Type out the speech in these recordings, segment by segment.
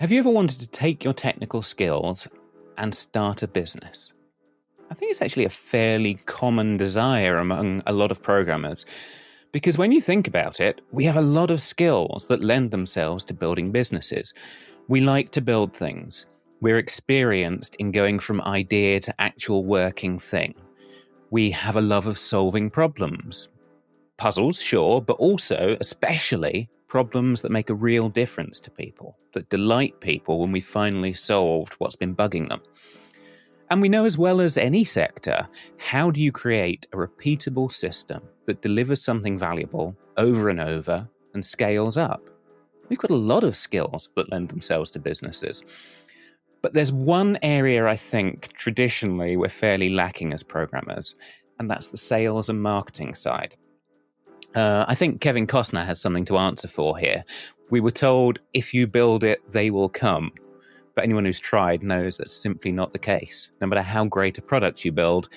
Have you ever wanted to take your technical skills and start a business? I think it's actually a fairly common desire among a lot of programmers. Because when you think about it, we have a lot of skills that lend themselves to building businesses. We like to build things. We're experienced in going from idea to actual working thing. We have a love of solving problems. Puzzles, sure, but also, especially, problems that make a real difference to people, that delight people when we finally solved what's been bugging them. And we know as well as any sector how do you create a repeatable system that delivers something valuable over and over and scales up? We've got a lot of skills that lend themselves to businesses. But there's one area I think traditionally we're fairly lacking as programmers, and that's the sales and marketing side. Uh, I think Kevin Costner has something to answer for here. We were told if you build it, they will come. But anyone who's tried knows that's simply not the case. No matter how great a product you build,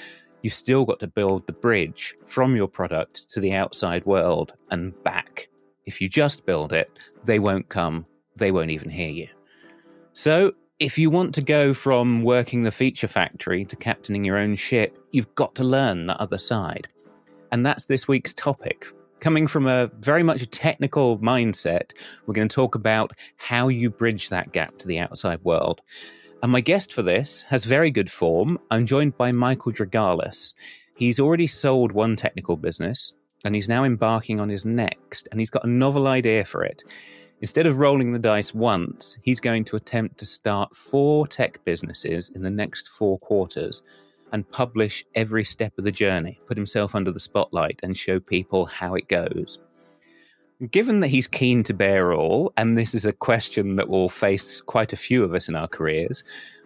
you've still got to build the bridge from your product to the outside world and back. If you just build it, they won't come, they won't even hear you. So, if you want to go from working the feature factory to captaining your own ship, you've got to learn the other side. And that's this week's topic coming from a very much a technical mindset, we're going to talk about how you bridge that gap to the outside world. And my guest for this has very good form. I'm joined by Michael Drogalis. He's already sold one technical business and he's now embarking on his next, and he's got a novel idea for it. Instead of rolling the dice once, he's going to attempt to start four tech businesses in the next four quarters and publish every step of the journey, put himself under the spotlight, and show people how it goes. Given that he's keen to bear all, and this is a question that will face quite a few of us in our careers,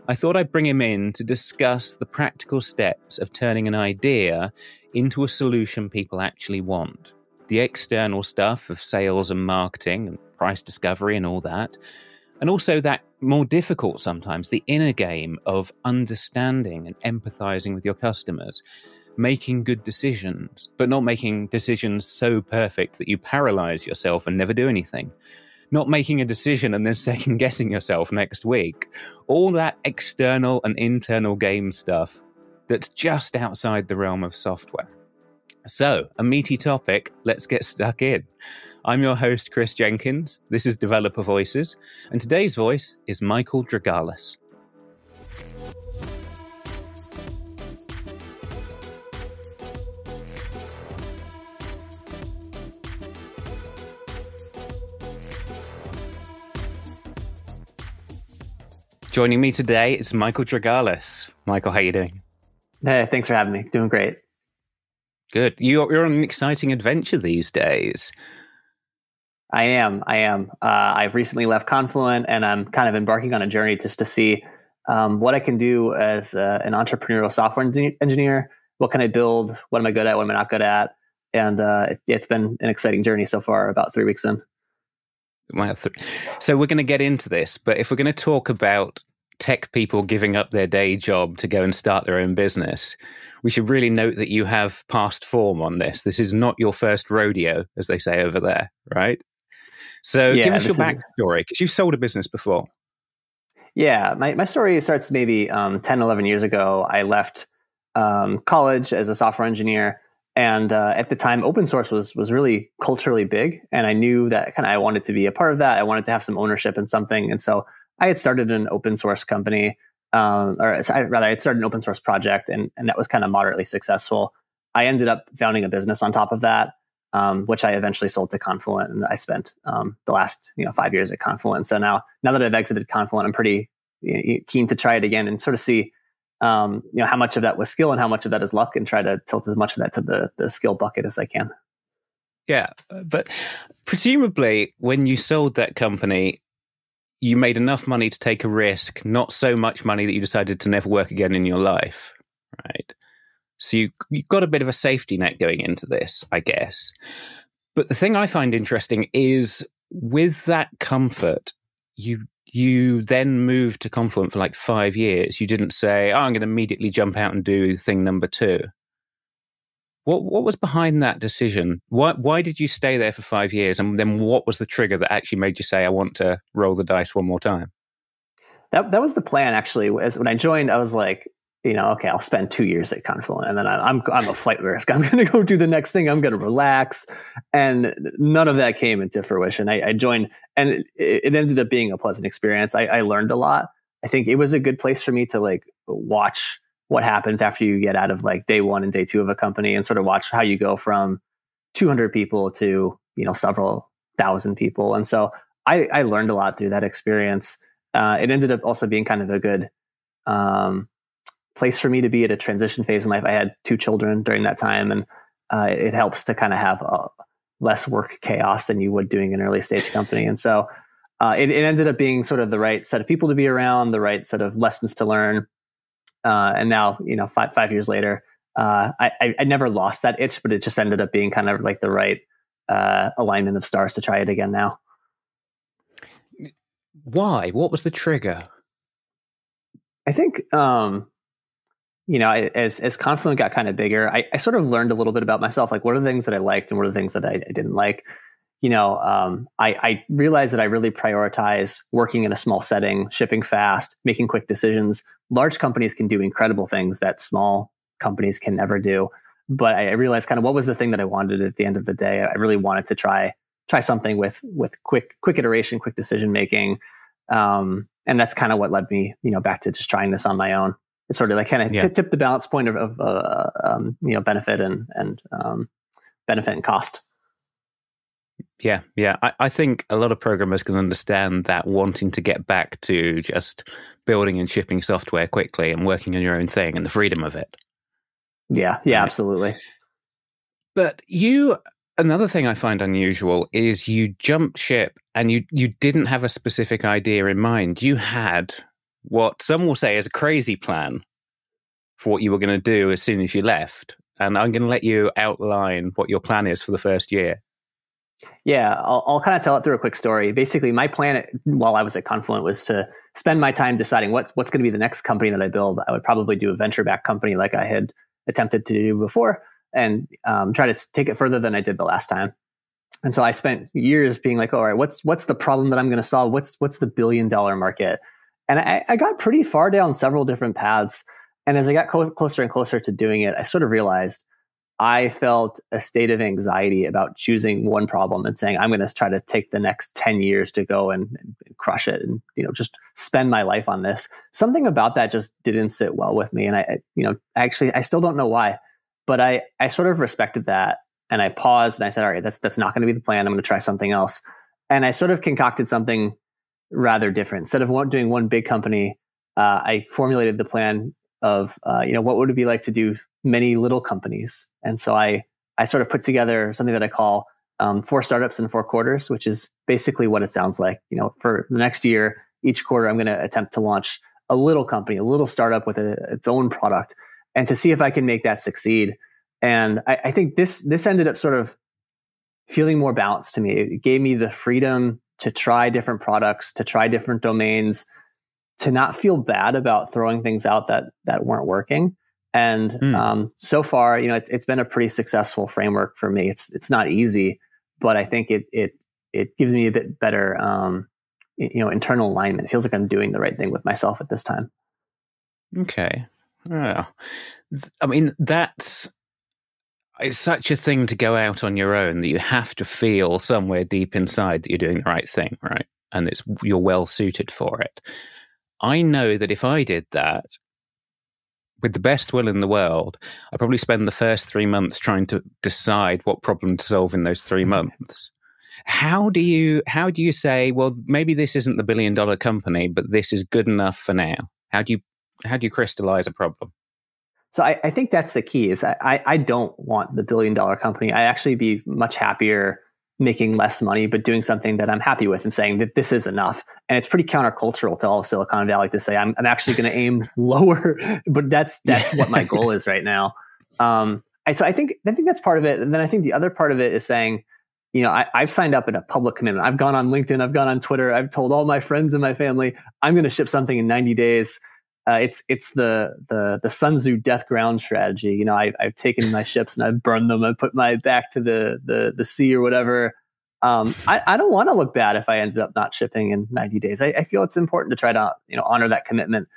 I thought I'd bring him in to discuss the practical steps of turning an idea into a solution people actually want. The external stuff of sales and marketing and price discovery and all that, and also that more difficult sometimes, the inner game of understanding and empathizing with your customers, making good decisions, but not making decisions so perfect that you paralyze yourself and never do anything. Not making a decision and then second guessing yourself next week. All that external and internal game stuff that's just outside the realm of software. So, a meaty topic, let's get stuck in. I'm your host, Kris Jenkins. This is Developer Voices, and today's voice is Michael Drogalis. Joining me today is Michael Drogalis. Michael, how you doing? Hey, thanks for having me. Doing great. Good. You're, you're on an exciting adventure these days. I am. I am. Uh, I've recently left Confluent, and I'm kind of embarking on a journey just to see um, what I can do as uh, an entrepreneurial software engineer. What can I build? What am I good at? What am I not good at? And uh, it, has been an exciting journey so far. About three weeks in. So we're going to get into this, but if we're going to talk about tech people giving up their day job to go and start their own business, we should really note that you have past form on this. This is not your first rodeo, as they say over there, right? So yeah, give us your backstory because you've sold a business before. Yeah, my, my story starts maybe um, 10, 11 years ago. I left um, college as a software engineer. And uh, at the time, open source was was really culturally big, and I knew that kind of I wanted to be a part of that. I wanted to have some ownership in something, and so I had started an open source company, um, or rather, I had started an open source project, and and that was kind of moderately successful. I ended up founding a business on top of that, um, which I eventually sold to Confluent, and I spent um, the last you know five years at Confluent. So now now that I've exited Confluent, I'm pretty keen to try it again and sort of see um, you know how much of that was skill and how much of that is luck, and try to tilt as much of that to the the skill bucket as I can. Yeah, but presumably when you sold that company, you made enough money to take a risk, not so much money that you decided to never work again in your life, right? So you you've got a bit of a safety net going into this, I guess. But the thing I find interesting is with that comfort, you you then moved to Confluent for like five years. You didn't say, "Oh, I'm going to immediately jump out and do thing number two. What what was behind that decision? Why why did you stay there for five years? And then what was the trigger that actually made you say, "I want to roll the dice one more time"? that that was the plan actually. As when I joined, I was like, you know, okay, I'll spend two years at Confluent, and then I, I'm I'm a flight risk. I'm going to go do the next thing. I'm going to relax, and none of that came into fruition. I, I joined, and it, it, ended up being a pleasant experience. I, I learned a lot. I think it was a good place for me to like watch what happens after you get out of like day one and day two of a company, and sort of watch how you go from 200 people to you know several thousand people. And so I, I learned a lot through that experience. Uh, it ended up also being kind of a good um, place for me to be at a transition phase in life. I had two children during that time, and uh, it helps to kind of have a, less work chaos than you would doing an early stage company. And so uh, it, it, ended up being sort of the right set of people to be around, the right set of lessons to learn. Uh, and now, you know, five five years later, uh, I, I never lost that itch, but it just ended up being kind of like the right uh, alignment of stars to try it again now. Why? What was the trigger? I think, um, you know, I, as as Confluent got kind of bigger, I, I, sort of learned a little bit about myself. Like, what are the things that I liked, and what are the things that I, I didn't like. You know, um, I, I realized that I really prioritize working in a small setting, shipping fast, making quick decisions. Large companies can do incredible things that small companies can never do but I realized kind of what was the thing that I wanted at the end of the day. I really wanted to try try something with with quick quick iteration, quick decision making, um, and that's kind of what led me, you know, back to just trying this on my own. It's sort of like kind of yeah. t- tip the balance point of, of uh, um, you know benefit and and um, benefit and cost. Yeah, yeah. I, I think a lot of programmers can understand that wanting to get back to just building and shipping software quickly and working on your own thing and the freedom of it. Yeah, yeah, right? absolutely. But you another thing I find unusual is you jumped ship and you you didn't have a specific idea in mind. You had what some will say is a crazy plan for what you were going to do as soon as you left. And I'm going to let you outline what your plan is for the first year. Yeah, I'll, I'll kind of tell it through a quick story. Basically, my plan while I was at Confluent was to spend my time deciding what's what's going to be the next company that I build. I would probably do a venture back company like I had attempted to do before and um, try to take it further than I did the last time. And so I spent years being like, all right, what's what's the problem that I'm going to solve? What's what's the billion dollar market? And I, I, got pretty far down several different paths. And as I got co- closer and closer to doing it, I sort of realized I felt a state of anxiety about choosing one problem and saying I'm going to try to take the next 10 years to go and, and, crush it and you know just spend my life on this. Something about that just didn't sit well with me and I you know actually I still don't know why, but I I sort of respected that and I paused and I said all right that's that's not going to be the plan. I'm going to try something else. And I sort of concocted something rather different. Instead of doing one big company, uh, I formulated the plan of uh, you know what would it be like to do many little companies? And so i i sort of put together something that i call um, four startups in four quarters which is basically what it sounds like. You know for the next year each quarter i'm going to attempt to launch a little company a little startup with a, its own product and to see if i can make that succeed. And I, I think this this ended up sort of feeling more balanced to me. It gave me the freedom to try different products to try different domains to not feel bad about throwing things out that that weren't working. And mm. um, so far, you know, it's, it's been a pretty successful framework for me. It's it's not easy, but I think it it it gives me a bit better, um, you know, internal alignment. It feels like I'm doing the right thing with myself at this time. Okay. Well, I mean, that's it's such a thing to go out on your own that you have to feel somewhere deep inside that you're doing the right thing, right? And it's you're well suited for it. I know that if I did that, with the best will in the world, I probably spend the first three months trying to decide what problem to solve in those three mm-hmm. months. How do you how do you say, well, maybe this isn't the billion dollar company, but this is good enough for now? How do you how do you crystallize a problem? So I, I think that's the key. Is I, I don't want the billion dollar company. I actually be much happier making less money, but doing something that I'm happy with and saying that this is enough. And it's pretty countercultural to all of Silicon Valley to say I'm, I'm actually going to aim lower, but that's that's what my goal is right now. Um, I, so I think I think that's part of it. And then I think the other part of it is saying, you know, I, I've signed up in a public commitment. I've gone on LinkedIn, I've gone on Twitter, I've told all my friends and my family I'm going to ship something in 90 days. Uh, it's it's the the the Sun Tzu death ground strategy. You know, I, I've taken my ships and I've burned them. I put my back to the the the sea or whatever. um, I, I, don't want to look bad if I ended up not shipping in 90 days. I, I feel it's important to try to you know honor that commitment,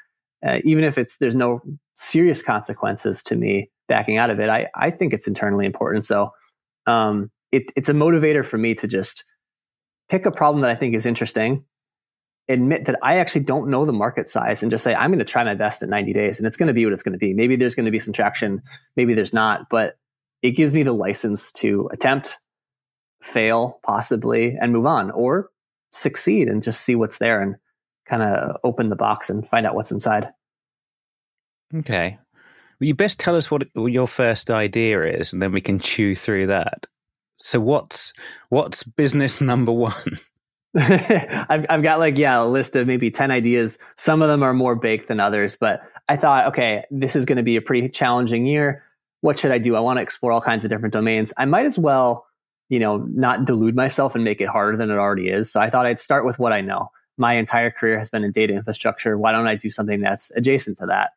uh, even if it's there's no serious consequences to me backing out of it. I, I think it's internally important. So um, it, it's a motivator for me to just pick a problem that I think is interesting, admit that I actually don't know the market size, and just say I'm going to try my best in 90 days, and it's going to be what it's going to be. Maybe there's going to be some traction, maybe there's not, but it gives me the license to attempt fail possibly and move on or succeed and just see what's there and kind of open the box and find out what's inside. Okay. Well, you best tell us what your first idea is and then we can chew through that. So what's what's business number 1? I've I've got like yeah, a list of maybe 10 ideas. Some of them are more baked than others, but I thought okay, this is going to be a pretty challenging year. What should I do? I want to explore all kinds of different domains. I might as well you know, not delude myself and make it harder than it already is. So I thought I'd start with what I know. My entire career has been in data infrastructure. Why don't I do something that's adjacent to that?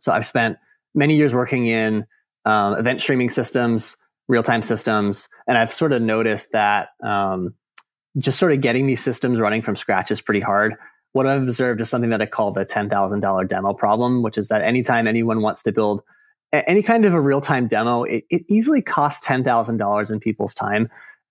So I've spent many years working in um, event streaming systems, real time systems, and I've sort of noticed that um, just sort of getting these systems running from scratch is pretty hard. What I've observed is something that I call the $10,000 demo problem, which is that anytime anyone wants to build any kind of a real time demo, it, it easily costs ten thousand dollars in people's time,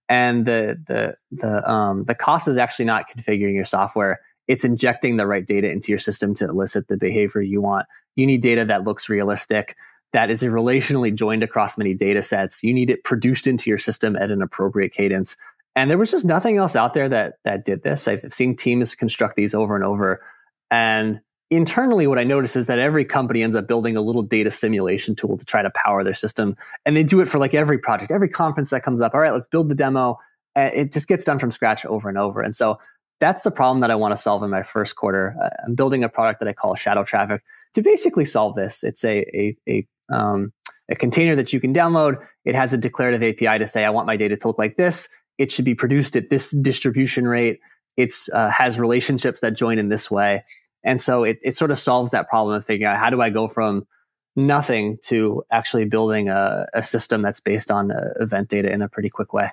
and the the the um, the cost is actually not configuring your software. It's injecting the right data into your system to elicit the behavior you want. You need data that looks realistic, that is relationally joined across many data sets. You need it produced into your system at an appropriate cadence. And there was just nothing else out there that that did this. I've seen teams construct these over and over. And internally what i notice is that every company ends up building a little data simulation tool to try to power their system and they do it for like every project every conference that comes up all right let's build the demo it just gets done from scratch over and over and so that's the problem that i want to solve in my first quarter i'm building a product that i call shadow traffic to basically solve this it's a, a, a um, a container that you can download. It has a declarative API to say, I want my data to look like this. It should be produced at this distribution rate. It uh, has relationships that join in this way. And so it, it sort of solves that problem of figuring out how do I go from nothing to actually building a, a system that's based on uh, event data in a pretty quick way.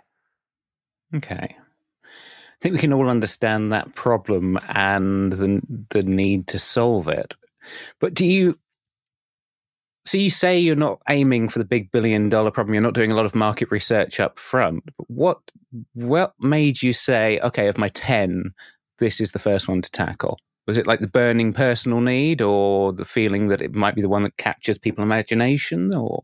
Okay. I think we can all understand that problem and the the need to solve it. But do you so you say you're not aiming for the big billion dollar problem, you're not doing a lot of market research up front. What what made you say, okay, of my 10, this is the first one to tackle? Was it like the burning personal need, or the feeling that it might be the one that captures people's imagination, or?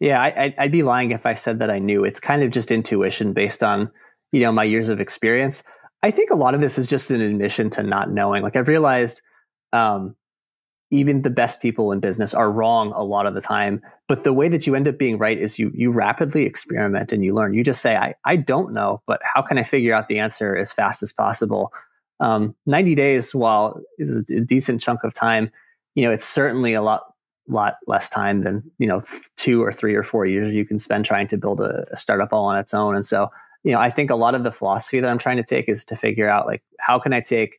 Yeah, I, would be lying if I said that I knew. It's kind of just intuition based on you know my years of experience. I think a lot of this is just an admission to not knowing. Like I've realized, um, even the best people in business are wrong a lot of the time. But the way that you end up being right is you you rapidly experiment and you learn. You just say, I I don't know, but how can I figure out the answer as fast as possible? um, 90 days, while is a decent chunk of time, you know, it's certainly a lot lot less time than you know two or three or four years you can spend trying to build a, a startup all on its own. And so, you know, I think a lot of the philosophy that I'm trying to take is to figure out like how can I take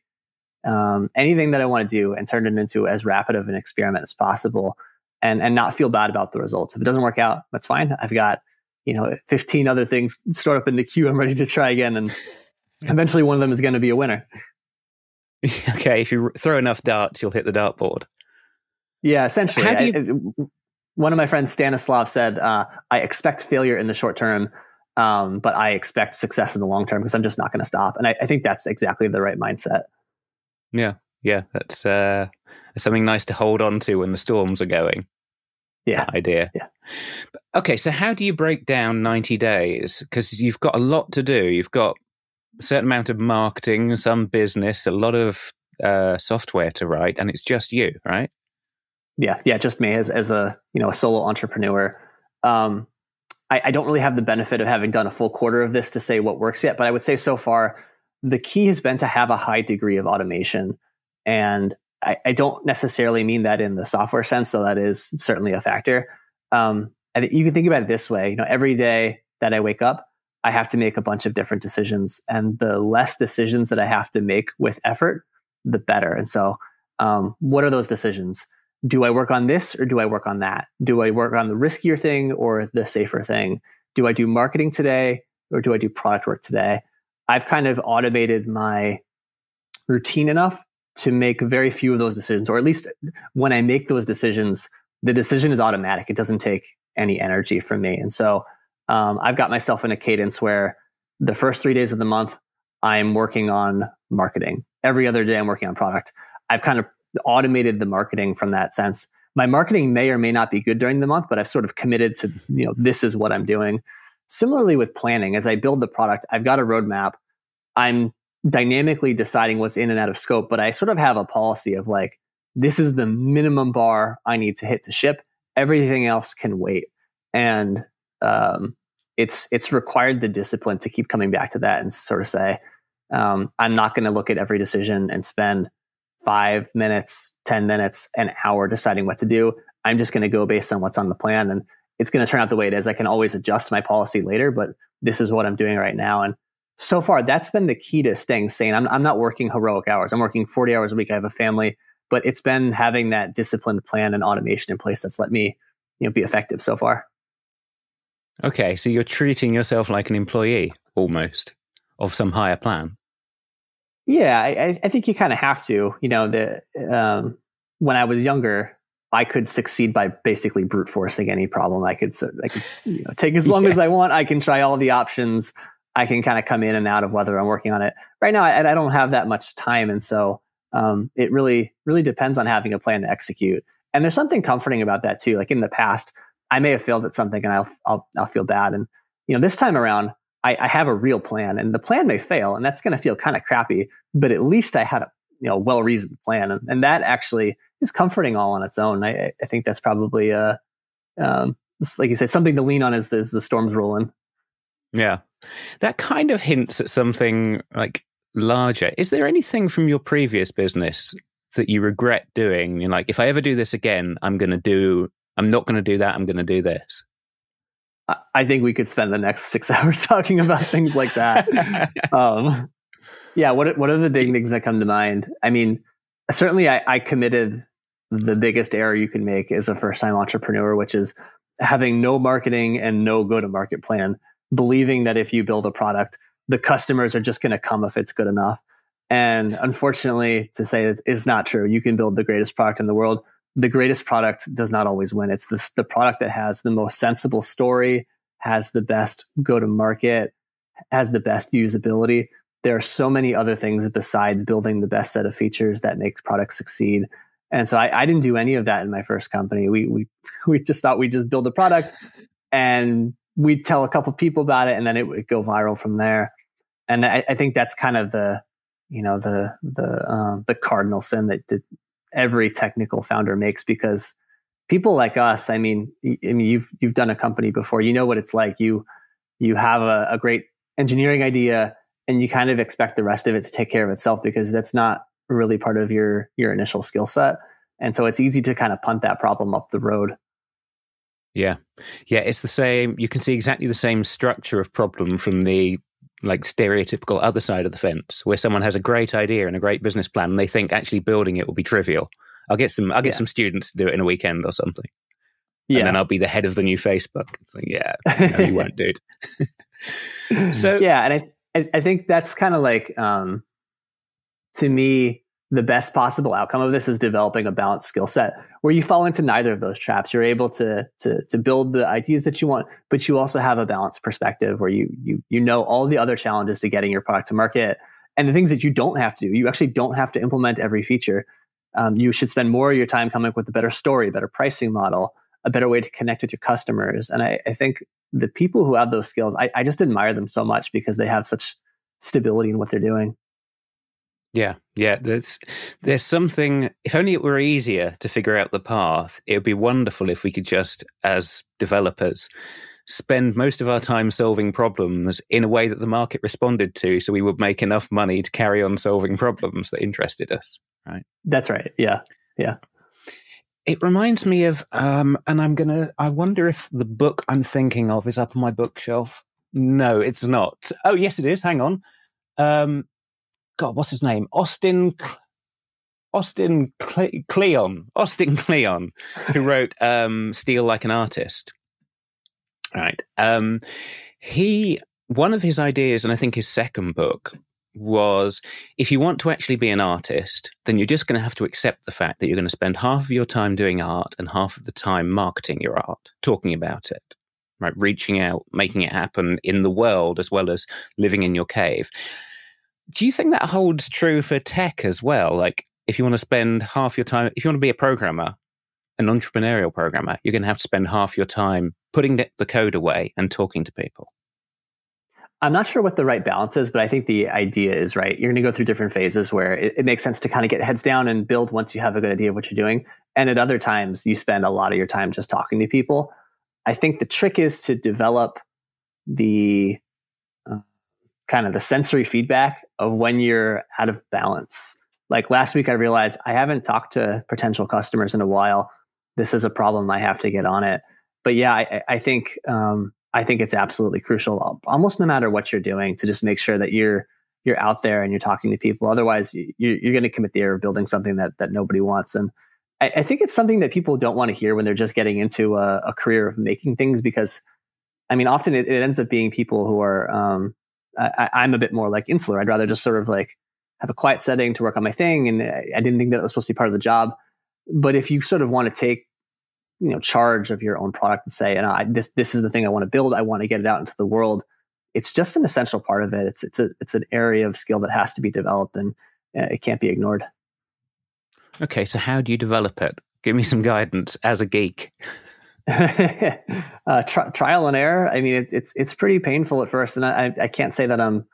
um, anything that I want to do and turn it into as rapid of an experiment as possible, and and not feel bad about the results. If it doesn't work out, that's fine. I've got you know 15 other things stored up in the queue. I'm ready to try again, and eventually one of them is going to be a winner. okay, if you throw enough darts, you'll hit the dartboard. Yeah, essentially. You... I, one of my friends, Stanislav, said, uh, I expect failure in the short term, um, but I expect success in the long term because I'm just not going to stop. And I, I, think that's exactly the right mindset. Yeah, yeah, that's, uh, something nice to hold on to when the storms are going. Yeah. idea. Yeah. Okay, so how do you break down 90 days? Because you've got a lot to do. You've got a certain amount of marketing, some business, a lot of uh, software to write, and it's just you, right? Yeah, yeah, just me as as a you know a solo entrepreneur. Um, I, I don't really have the benefit of having done a full quarter of this to say what works yet, but I would say so far the key has been to have a high degree of automation, and I, I don't necessarily mean that in the software sense, though that is certainly a factor. Um, you can think about it this way: you know, every day that I wake up, I have to make a bunch of different decisions. And the less decisions that I have to make with effort, the better. And so, um, what are those decisions? Do I work on this or do I work on that? Do I work on the riskier thing or the safer thing? Do I do marketing today or do I do product work today? I've kind of automated my routine enough to make very few of those decisions, or at least when I make those decisions, the decision is automatic. It doesn't take any energy from me. And so um, I've got myself in a cadence where the first three days of the month, I'm working on marketing. Every other day, I'm working on product. I've kind of automated the marketing from that sense. My marketing may or may not be good during the month, but I've sort of committed to, you know, this is what I'm doing. Similarly with planning, as I build the product, I've got a roadmap. I'm dynamically deciding what's in and out of scope, but I sort of have a policy of like, this is the minimum bar I need to hit to ship. Everything else can wait. And um, it's it's required the discipline to keep coming back to that and sort of say, um, I'm not going to look at every decision and spend five minutes, 10 minutes, an hour deciding what to do. I'm just going to go based on what's on the plan. And it's going to turn out the way it is. I can always adjust my policy later, but this is what I'm doing right now. And so far, that's been the key to staying sane. I'm, I'm not working heroic hours. I'm working 40 hours a week. I have a family, but it's been having that disciplined plan and automation in place that's let me, you know, be effective so far. Okay, so you're treating yourself like an employee almost of some higher plan. Yeah, I, I think you kind of have to. You know, the um, when I was younger, I could succeed by basically brute forcing any problem. I could, I could you know, take as long yeah. as I want. I can try all the options. I can kind of come in and out of whether I'm working on it. Right now, I, I don't have that much time, and so um, it really, really depends on having a plan to execute. And there's something comforting about that too. Like in the past, I may have failed at something, and I'll, I'll, I'll feel bad. And you know, this time around, I, I have a real plan, and the plan may fail, and that's going to feel kind of crappy. But at least I had a you know well reasoned plan, and, and that actually is comforting all on its own. I, I think that's probably uh, um, like you said, something to lean on as, as the storms rolling. Yeah, that kind of hints at something like larger. Is there anything from your previous business that you regret doing? You're like, if I ever do this again, I'm going to do. I'm not going to do that. I'm going to do this. I think we could spend the next six hours talking about things like that. um, yeah, what what are the big things that come to mind? I mean, certainly I, I committed the biggest error you can make as a first time entrepreneur, which is having no marketing and no go to market plan, believing that if you build a product, the customers are just going to come if it's good enough. And unfortunately, to say it is not true. You can build the greatest product in the world. The greatest product does not always win. It's the, the product that has the most sensible story, has the best go to market, has the best usability. There are so many other things besides building the best set of features that make products succeed. And so I, I, didn't do any of that in my first company. We we we just thought we'd just build a product and we'd tell a couple people about it and then it would go viral from there. And I, I think that's kind of the you know the the uh, the cardinal sin that, that every technical founder makes because people like us, I mean, I mean you've you've done a company before, you know what it's like. You you have a, a great engineering idea and you kind of expect the rest of it to take care of itself because that's not really part of your your initial skill set. And so it's easy to kind of punt that problem up the road. Yeah. Yeah it's the same you can see exactly the same structure of problem from the like stereotypical other side of the fence where someone has a great idea and a great business plan and they think actually building it will be trivial. I'll get some i'll get yeah. some students to do it in a weekend or something. Yeah. and then i'll be the head of the new facebook. It's like yeah no, you won't dude. So yeah and i i think that's kind of like um to me, the best possible outcome of this is developing a balanced skill set where you fall into neither of those traps. You're able to, to, to build the ideas that you want, but you also have a balanced perspective where you, you, you know all the other challenges to getting your product to market and the things that you don't have to. You actually don't have to implement every feature. Um, you should spend more of your time coming up with a better story, better pricing model, a better way to connect with your customers. And I, I think the people who have those skills, I, I just admire them so much because they have such stability in what they're doing. Yeah, yeah. There's there's something. If only it were easier to figure out the path, it would be wonderful if we could just, as developers, spend most of our time solving problems in a way that the market responded to, so we would make enough money to carry on solving problems that interested us. Right. That's right. Yeah. Yeah. It reminds me of, um, and I'm gonna. I wonder if the book I'm thinking of is up on my bookshelf. No, it's not. Oh, yes, it is. Hang on. Um, God, what's his name? Austin. Austin Cle- Kleon, Austin Kleon, who wrote um, "Steal Like an Artist." Right. Um, he one of his ideas, and I think his second book, was if you want to actually be an artist, then you're just going to have to accept the fact that you're going to spend half of your time doing art and half of the time marketing your art, talking about it, right? Reaching out, making it happen in the world as well as living in your cave. Do you think that holds true for tech as well? Like, if you want to spend half your time, if you want to be a programmer, an entrepreneurial programmer, you're going to have to spend half your time putting the code away and talking to people. I'm not sure what the right balance is, but I think the idea is right. You're going to go through different phases where it, it, makes sense to kind of get heads down and build once you have a good idea of what you're doing. And at other times, you spend a lot of your time just talking to people. I think the trick is to develop the kind of the sensory feedback of when you're out of balance. Like last week, I realized I haven't talked to potential customers in a while. This is a problem. I have to get on it. But yeah, I, I think um, I think it's absolutely crucial, almost no matter what you're doing, to just make sure that you're you're out there and you're talking to people. Otherwise, you, are going to commit the error of building something that that nobody wants. And I, I, think it's something that people don't want to hear when they're just getting into a, a career of making things, because I mean, often it, it ends up being people who are. Um, I, I'm a bit more like insular. I'd rather just sort of like have a quiet setting to work on my thing, and I, I didn't think that was supposed to be part of the job. But if you sort of want to take you know charge of your own product and say and I, this this is the thing i want to build. I want to get it out into the world it's just an essential part of it. It's it's a it's an area of skill that has to be developed and uh, it can't be ignored. Okay so how do you develop it? Give me some guidance as a geek uh, tri- trial and error i mean it, it's it's pretty painful at first and I, I can't say that i'm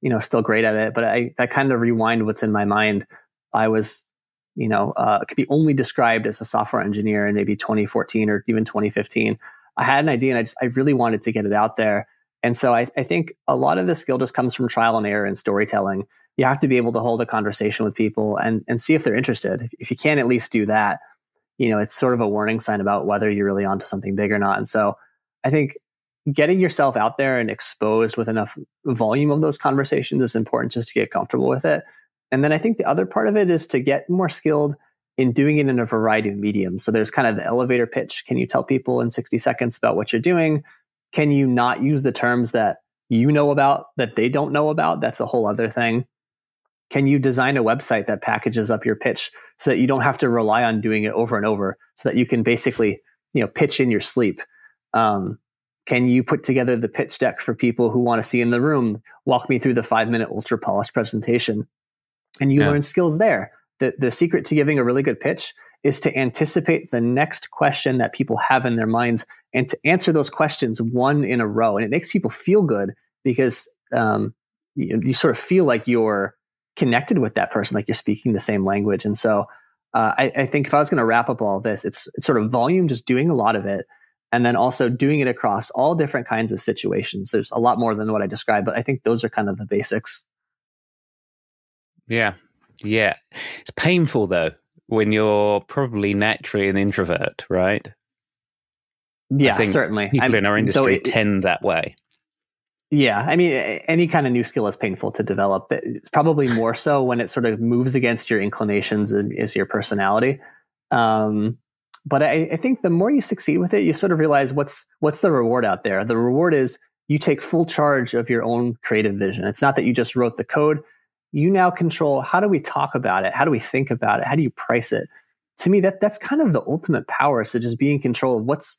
you know still great at it but i i kind of rewind what's in my mind i was you know, uh, could be only described as a software engineer in maybe 2014 or even 2015. I had an idea and I just, I really wanted to get it out there. And so I, I think a lot of the skill just comes from trial and error and storytelling. You have to be able to hold a conversation with people and, and see if they're interested. If, if you can't at least do that, you know, it's sort of a warning sign about whether you're really onto something big or not. And so I think getting yourself out there and exposed with enough volume of those conversations is important just to get comfortable with it. And then I think the other part of it is to get more skilled in doing it in a variety of mediums. So there's kind of the elevator pitch. Can you tell people in 60 seconds about what you're doing? Can you not use the terms that you know about that they don't know about? That's a whole other thing. Can you design a website that packages up your pitch so that you don't have to rely on doing it over and over so that you can basically, you know, pitch in your sleep? Um, can you put together the pitch deck for people who want to see in the room? Walk me through the five minute ultra polished presentation and you yeah. learn skills there. The, the secret to giving a really good pitch is to anticipate the next question that people have in their minds and to answer those questions one in a row. And it makes people feel good because um, you, you, sort of feel like you're connected with that person, like you're speaking the same language. And so uh, I, I, think if I was going to wrap up all this, it's, it's sort of volume, just doing a lot of it, and then also doing it across all different kinds of situations. There's a lot more than what I described, but I think those are kind of the basics. Yeah. Yeah. It's painful though when you're probably naturally an introvert, right? Yeah, certainly. People I in our industry it, tend that way. Yeah, I mean, any kind of new skill is painful to develop. It's probably more so when it sort of moves against your inclinations and is your personality. Um, but I, I, think the more you succeed with it, you sort of realize what's what's the reward out there. The reward is you take full charge of your own creative vision. It's not that you just wrote the code you now control how do we talk about it? How do we think about it? How do you price it? To me, that that's kind of the ultimate power. So just be in control of what's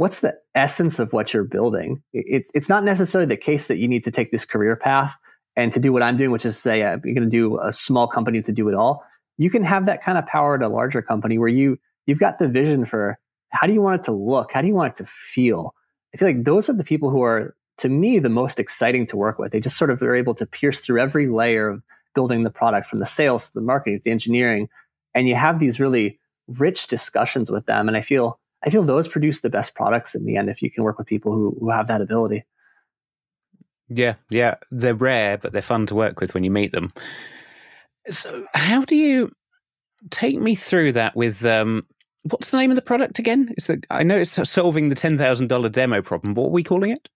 what's the essence of what you're building. It's it's not necessarily the case that you need to take this career path and to do what I'm doing, which is say uh, you're going to do a small company to do it all. You can have that kind of power at a larger company where you you've got the vision for how do you want it to look, how do you want it to feel. I feel like those are the people who are to me the most exciting to work with. They just sort of are able to pierce through every layer of building the product from the sales to the marketing to the engineering. And you have these really rich discussions with them. And I feel I feel those produce the best products in the end if you can work with people who, who have that ability. Yeah, yeah. They're rare, but they're fun to work with when you meet them. So how do you take me through that with um, what's the name of the product again? Is the I know it's solving the ten thousand dollar demo problem. What are we calling it?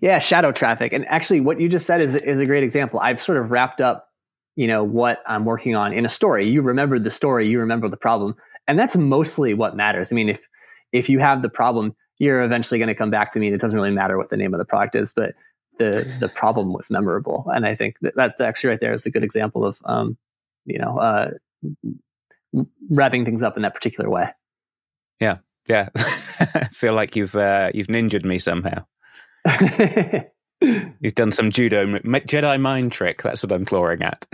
Yeah, shadow traffic. And actually, what you just said is is a great example. I've sort of wrapped up, you know, what I'm working on in a story. You remember the story, you remember the problem, and that's mostly what matters. I mean, if if you have the problem, you're eventually going to come back to me, and it doesn't really matter what the name of the product is. But the the problem was memorable. And I think that that's actually right there is a good example of um, you know uh, wrapping things up in that particular way. Yeah, yeah. I feel like you've uh, you've ninjaed me somehow. you've done some judo Jedi mind trick. That's what I'm clawing at.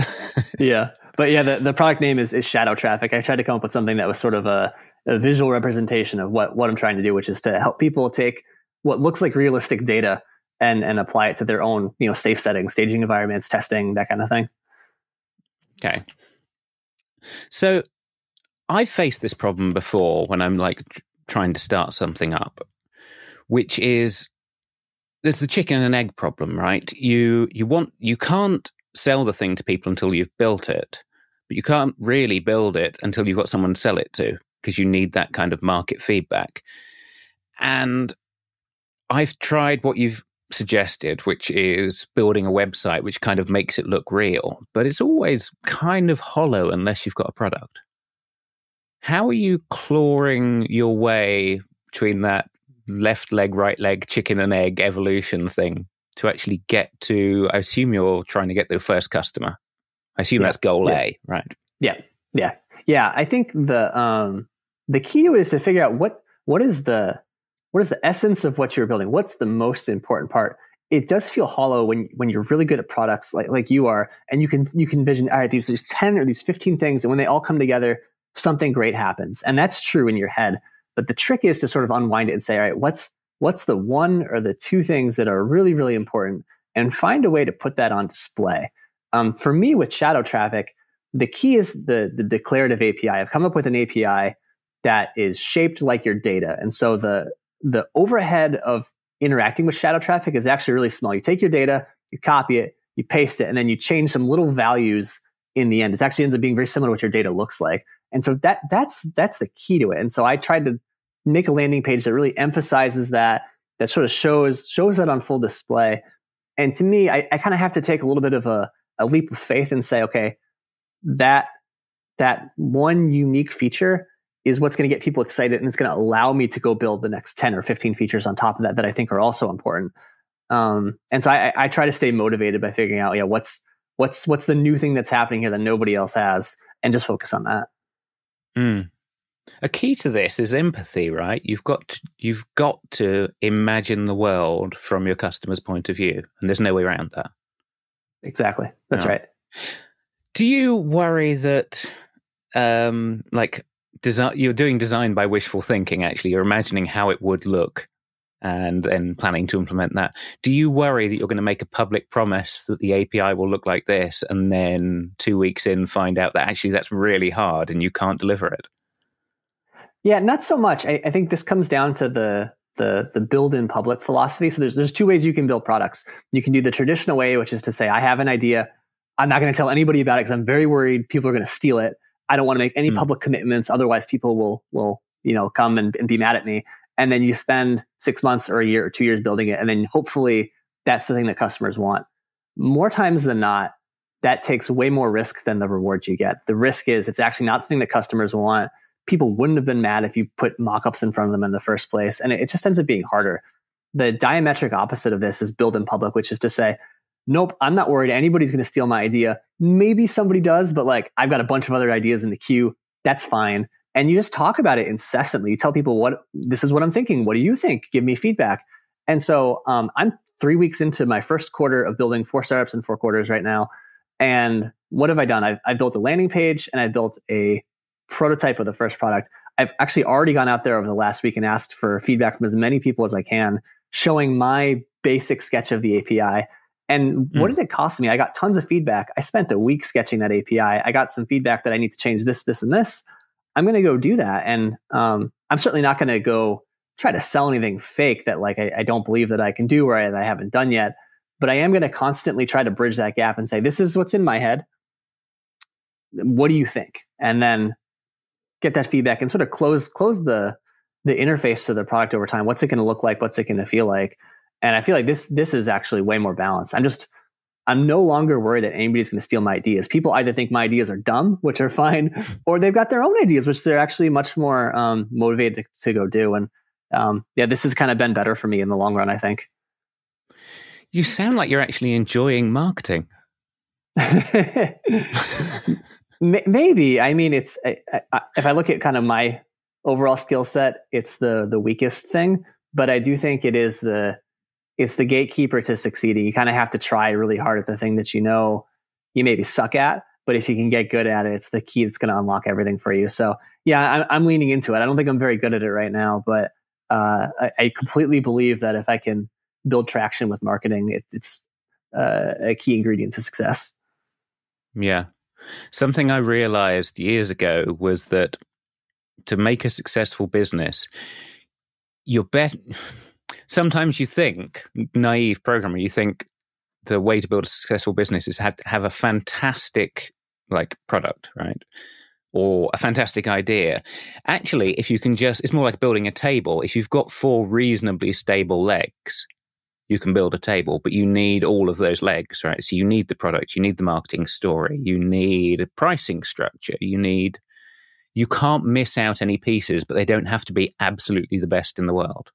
yeah, but yeah, the, the product name is is Shadow Traffic. I tried to come up with something that was sort of a, a visual representation of what what I'm trying to do, which is to help people take what looks like realistic data and and apply it to their own you know safe settings, staging environments, testing, that kind of thing. Okay. So I've faced this problem before when I'm like trying to start something up, which is there's the chicken and egg problem, right? You you want you can't sell the thing to people until you've built it, but you can't really build it until you've got someone to sell it to because you need that kind of market feedback. And I've tried what you've suggested, which is building a website which kind of makes it look real, but it's always kind of hollow unless you've got a product. How are you clawing your way between that left leg, right leg, chicken and egg evolution thing to actually get to? I assume you're trying to get the first customer. I assume yeah. that's goal yeah. A, right? Yeah, yeah, yeah. I think the um, the key is to figure out what what is the what is the essence of what you're building? What's the most important part? It does feel hollow when when you're really good at products like like you are, and you can you can envision all right these these ten or these fifteen things, and when they all come together, something great happens, and that's true in your head. But the trick is to sort of unwind it and say, all right, what's what's the one or the two things that are really really important, and find a way to put that on display. Um, for me, with shadow traffic, the key is the the declarative API. I've come up with an API that is shaped like your data, and so the the overhead of interacting with shadow traffic is actually really small. You take your data, you copy it, you paste it, and then you change some little values in the end. It actually ends up being very similar to what your data looks like. And so that that's that's the key to it. And so I tried to make a landing page that really emphasizes that, that sort of shows shows that on full display. And to me, I, I kind of have to take a little bit of a, a leap of faith and say, okay, that that one unique feature is what's going to get people excited and it's going to allow me to go build the next 10 or 15 features on top of that that I think are also important. Um, and so I, I, try to stay motivated by figuring out, yeah, what's what's what's the new thing that's happening here that nobody else has, and just focus on that. Mm. A key to this is empathy, right? You've got to, you've got to imagine the world from your customer's point of view, and there's no way around that. Exactly, that's no. right. Do you worry that, um, like design you're doing design by wishful thinking actually. You're imagining how it would look and then planning to implement that. Do you worry that you're going to make a public promise that the api will look like this and then two weeks in find out that actually that's really hard and you can't deliver it? Yeah not so much. I, I think this comes down to the the the build in public philosophy. So there's there's two ways you can build products. You can do the traditional way which is to say i have an idea. I'm not going to tell anybody about it because i'm very worried people are going to steal it I don't want to make any mm. public commitments. Otherwise, people will will you know come and, and be mad at me. And then you spend six months or a year or two years building it, and then hopefully that's the thing that customers want. More times than not, that takes way more risk than the rewards you get. The risk is it's actually not the thing that customers want. People wouldn't have been mad if you put mockups in front of them in the first place, and it, it just ends up being harder. The diametric opposite of this is build in public, which is to say, nope, I'm not worried anybody's going to steal my idea. Maybe somebody does, but like I've got a bunch of other ideas in the queue. That's fine. And you just talk about it incessantly. You tell people what this is what I'm thinking. What do you think? Give me feedback. And so um, I'm three weeks into my first quarter of building four startups in four quarters right now. And what have I done? I've, I built a landing page and I built a prototype of the first product. I've actually already gone out there over the last week and asked for feedback from as many people as I can, showing my basic sketch of the API and what mm. did it cost me? I got tons of feedback. I spent a week sketching that API. I got some feedback that I need to change this, this, and this. I'm going to go do that. And um, I'm certainly not going to go try to sell anything fake that like I, I don't believe that I can do or I, that I haven't done yet. But I am going to constantly try to bridge that gap and say, this is what's in my head. What do you think? And then get that feedback and sort of close close the the interface to the product over time. What's it going to look like? What's it going to feel like? And I feel like this this is actually way more balanced. I'm just I'm no longer worried that anybody's going to steal my ideas. People either think my ideas are dumb, which are fine, or they've got their own ideas, which they're actually much more um, motivated to, to, go do. And um, yeah, this has kind of been better for me in the long run, I think. You sound like you're actually enjoying marketing. Maybe. I mean, it's I, I, if I look at kind of my overall skill set, it's the the weakest thing. But I do think it is the it's the gatekeeper to succeeding. You kind of have to try really hard at the thing that you know you maybe suck at, but if you can get good at it, it's the key that's going to unlock everything for you. So yeah, I'm, I'm, leaning into it. I don't think I'm very good at it right now, but uh, I, I, completely believe that if I can build traction with marketing, it, it's uh, a key ingredient to success. Yeah. Something I realized years ago was that to make a successful business, you're better. Sometimes you think, naive programmer, you think the way to build a successful business is have, have a fantastic like product, right? Or a fantastic idea. Actually, if you can just, it's more like building a table. If you've got four reasonably stable legs, you can build a table, but you need all of those legs, right? So you need the product, you need the marketing story, you need a pricing structure, you need, you can't miss out any pieces, but they don't have to be absolutely the best in the world.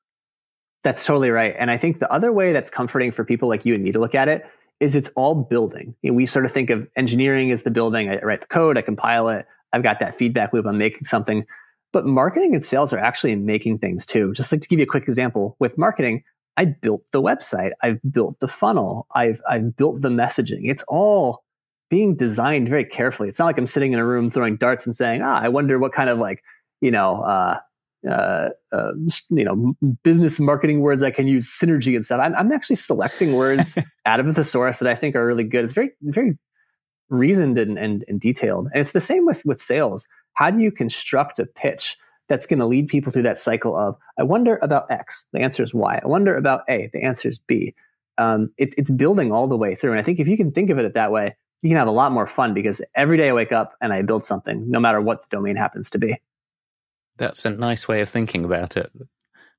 That's totally right. And I think the other way that's comforting for people like you and me to look at it is it's all building. You know, we sort of think of engineering as the building. I write the code, I compile it, I've got that feedback loop, I'm making something. But marketing and sales are actually making things too. Just like to give you a quick example with marketing, I built the website, I've built the funnel, I've I've built the messaging. It's all being designed very carefully. It's not like I'm sitting in a room throwing darts and saying, "Ah, I wonder what kind of like you know." Uh, uh, uh, you know, business marketing words I can use, synergy and stuff. I'm, I'm actually selecting words out of the thesaurus that I think are really good. It's very, very reasoned and, and, and detailed. And it's the same with, with sales. How do you construct a pitch that's going to lead people through that cycle of I wonder about X, the answer is Y. I wonder about A, the answer is B. Um, it, it's building all the way through, and I think if you can think of it that way, you can have a lot more fun because every day I wake up and I build something, no matter what the domain happens to be. That's a nice way of thinking about it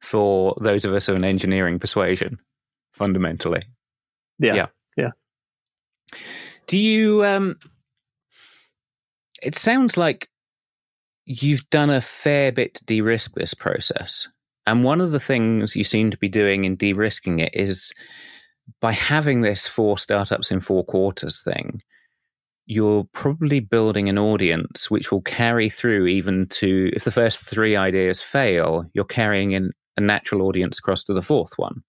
for those of us of an engineering persuasion, fundamentally. Yeah. Yeah. yeah. Do you um it sounds like you've done a fair bit to de risk this process. And one of the things you seem to be doing in de risking it is by having this four startups in four quarters thing, you're probably building an audience which will carry through even to, if the first three ideas fail, you're carrying in a natural audience across to the fourth one.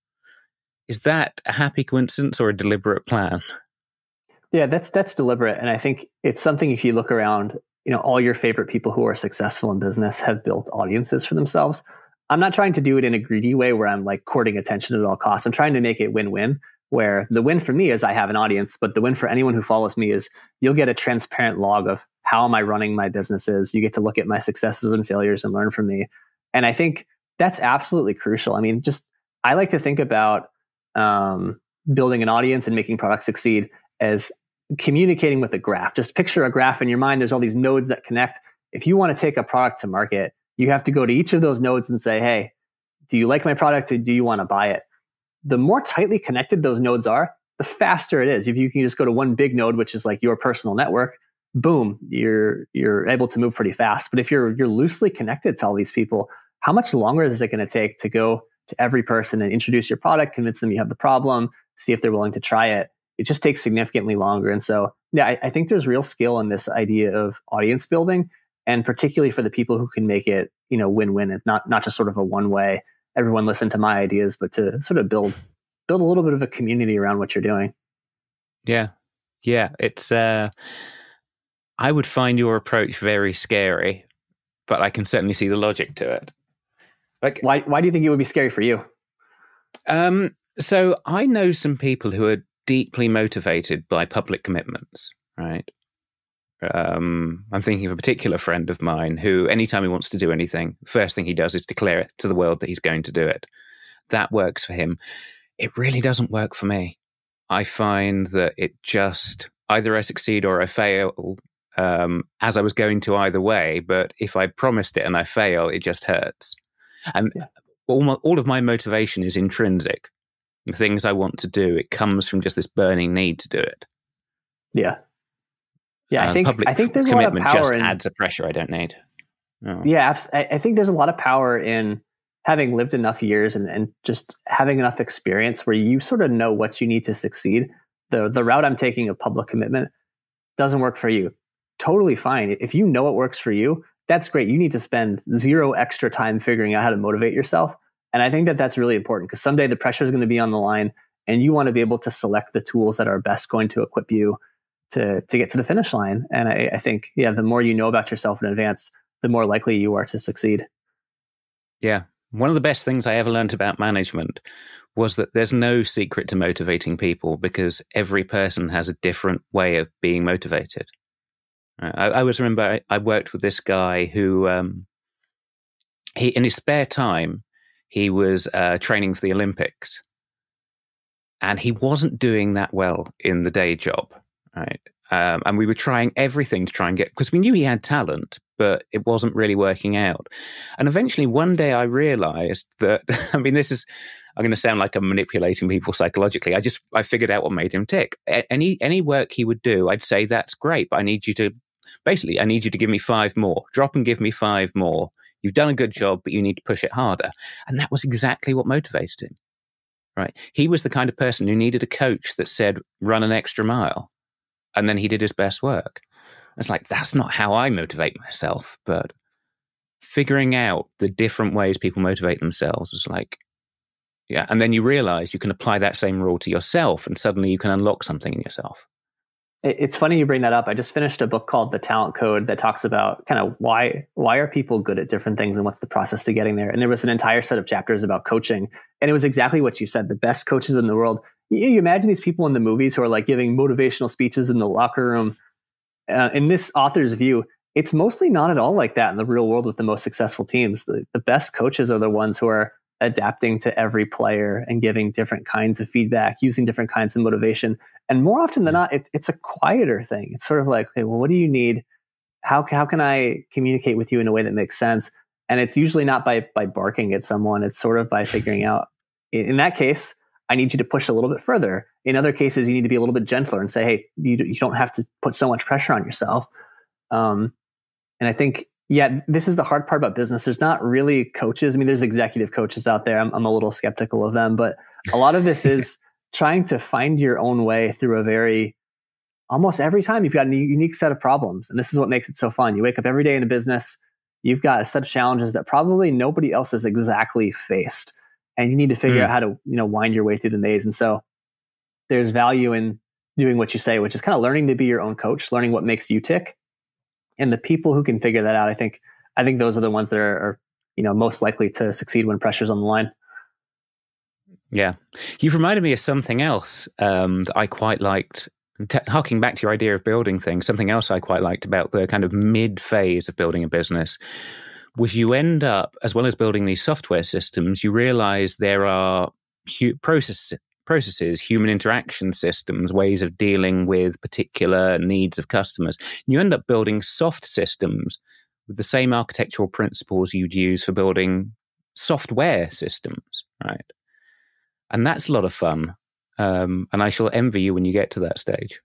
Is that a happy coincidence or a deliberate plan? Yeah, that's that's deliberate, and I think it's something. If you look around you know all your favorite people who are successful in business have built audiences for themselves i'm not trying to do it in a greedy way where i'm like courting attention at all costs i'm trying to make it win-win where the win for me is i have an audience but the win for anyone who follows me is you'll get a transparent log of how am i running my businesses you get to look at my successes and failures and learn from me and i think that's absolutely crucial i mean just i like to think about um, building an audience and making products succeed as communicating with a graph. Just picture a graph in your mind. There's all these nodes that connect. If you want to take a product to market, you have to go to each of those nodes and say, hey, do you like my product or do you want to buy it? The more tightly connected those nodes are, the faster it is. If you can just go to one big node, which is like your personal network, boom, you're you're able to move pretty fast. But if you're you're loosely connected to all these people, how much longer is it going to take to go to every person and introduce your product, convince them you have the problem, see if they're willing to try it? it just takes significantly longer. And so, yeah, I, I, think there's real skill in this idea of audience building, and particularly for the people who can make it, you know, win-win and not not just sort of a one-way. Everyone listen to my ideas, but to sort of build build a little bit of a community around what you're doing. Yeah, yeah, it's. uh I would find your approach very scary, but I can certainly see the logic to it. Like, why? Why do you think it would be scary for you? Um. So I know some people who are deeply motivated by public commitments, right? Um, I'm thinking of a particular friend of mine who, anytime he wants to do anything, first thing he does is declare it to the world that he's going to do it. That works for him. It really doesn't work for me. I find that it just either I succeed or I fail um, as I was going to either way. But if I promised it and I fail, it just hurts. And yeah. all, my, all of my motivation is intrinsic the things I want to do, it comes from just this burning need to do it. Yeah. Yeah, I think I think there's a lot of power just in, adds a pressure I don't need. Oh. Yeah, I think there's a lot of power in having lived enough years and, and just having enough experience where you sort of know what you need to succeed. The the route I'm taking of public commitment doesn't work for you. Totally fine. If you know it works for you, that's great. You need to spend zero extra time figuring out how to motivate yourself. And I think that that's really important because someday the pressure is going to be on the line and you want to be able to select the tools that are best going to equip you to to get to the finish line. And I, I think, yeah, the more you know about yourself in advance, the more likely you are to succeed. Yeah. One of the best things I ever learned about management was that there's no secret to motivating people because every person has a different way of being motivated. Uh, I, I always remember I, I, worked with this guy who, um, he in his spare time, he was uh, training for the Olympics, and he wasn't doing that well in the day job right? Um, and we were trying everything to try and get because we knew he had talent, but it wasn't really working out. And eventually, one day, I realized that I mean, this is I'm going to sound like I'm manipulating people psychologically. I just I figured out what made him tick. Any any work he would do, I'd say that's great, but I need you to basically I need you to give me five more. Drop and give me five more. You've done a good job, but you need to push it harder. And that was exactly what motivated him. Right? He was the kind of person who needed a coach that said, "Run an extra mile." And then he did his best work. It's like that's not how I motivate myself, but figuring out the different ways people motivate themselves is like yeah, and then you realize you can apply that same rule to yourself and suddenly you can unlock something in yourself. It's funny you bring that up. I just finished a book called The Talent Code that talks about kind of why why are people good at different things and what's the process to getting there. And there was an entire set of chapters about coaching, and it was exactly what you said. The best coaches in the world you, you imagine these people in the movies who are like giving motivational speeches in the locker room. Uh, in this author's view, it's mostly not at all like that in the real world with the most successful teams. The, the best coaches are the ones who are adapting to every player and giving different kinds of feedback, using different kinds of motivation. And more often than not, it, it's a quieter thing. It's sort of like, okay, well, what do you need? How, how can I communicate with you in a way that makes sense? And it's usually not by, by barking at someone. It's sort of by figuring out, in that case, I need you to push a little bit further. In other cases, you need to be a little bit gentler and say, hey, you, you don't have to put so much pressure on yourself. Um, and I think, yeah, this is the hard part about business. There's not really coaches. I mean, there's executive coaches out there. I'm, I'm a little skeptical of them, but a lot of this is trying to find your own way through a very almost every time you've got a unique set of problems. And this is what makes it so fun. You wake up every day in a business, you've got a set of challenges that probably nobody else has exactly faced and you need to figure mm. out how to you know wind your way through the maze. And so there's value in doing what you say which is kind of learning to be your own coach learning what makes you tick. And the people who can figure that out i think i think those are the ones that are, are you know most likely to succeed when pressure's on the line. Yeah. You've reminded me of something else um, that i quite liked T- harking back to your idea of building things, something else I quite liked about the kind of mid phase of building a business was you end up, as well as building these software systems, you realize there are hu- process, processes, human interaction systems, ways of dealing with particular needs of customers. You end up building soft systems with the same architectural principles you'd use for building software systems, right? And that's a lot of fun. Um, and I shall envy you when you get to that stage.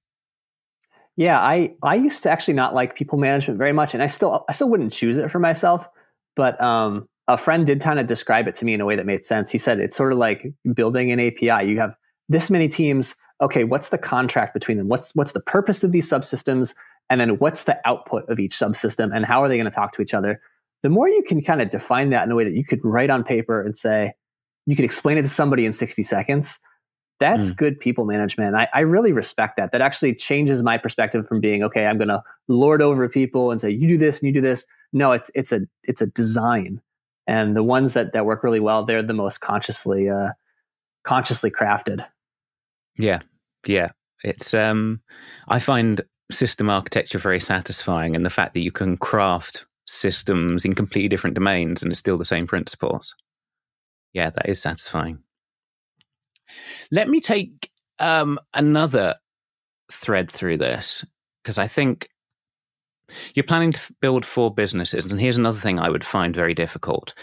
Yeah, I I used to actually not like people management very much, and I still I still wouldn't choose it for myself. But um, a friend did kind of describe it to me in a way that made sense. He said it's sort of like building an API. You have this many teams. Okay, what's the contract between them? What's what's the purpose of these subsystems? And then what's the output of each subsystem? And how are they going to talk to each other? The more you can kind of define that in a way that you could write on paper and say, you could explain it to somebody in 60 seconds. That's mm. good people management. I, I really respect that. That actually changes my perspective from being, okay, I'm going to lord over people and say, you do this and you do this no, it's it's a it's a design, and the ones that that work really well, they're the most consciously uh, consciously crafted. Yeah, yeah. It's um, I find system architecture very satisfying, and the fact that you can craft systems in completely different domains and it's still the same principles. Yeah, that is satisfying. Let me take um, another thread through this because I think you're planning to build four businesses, and here's another thing I would find very difficult.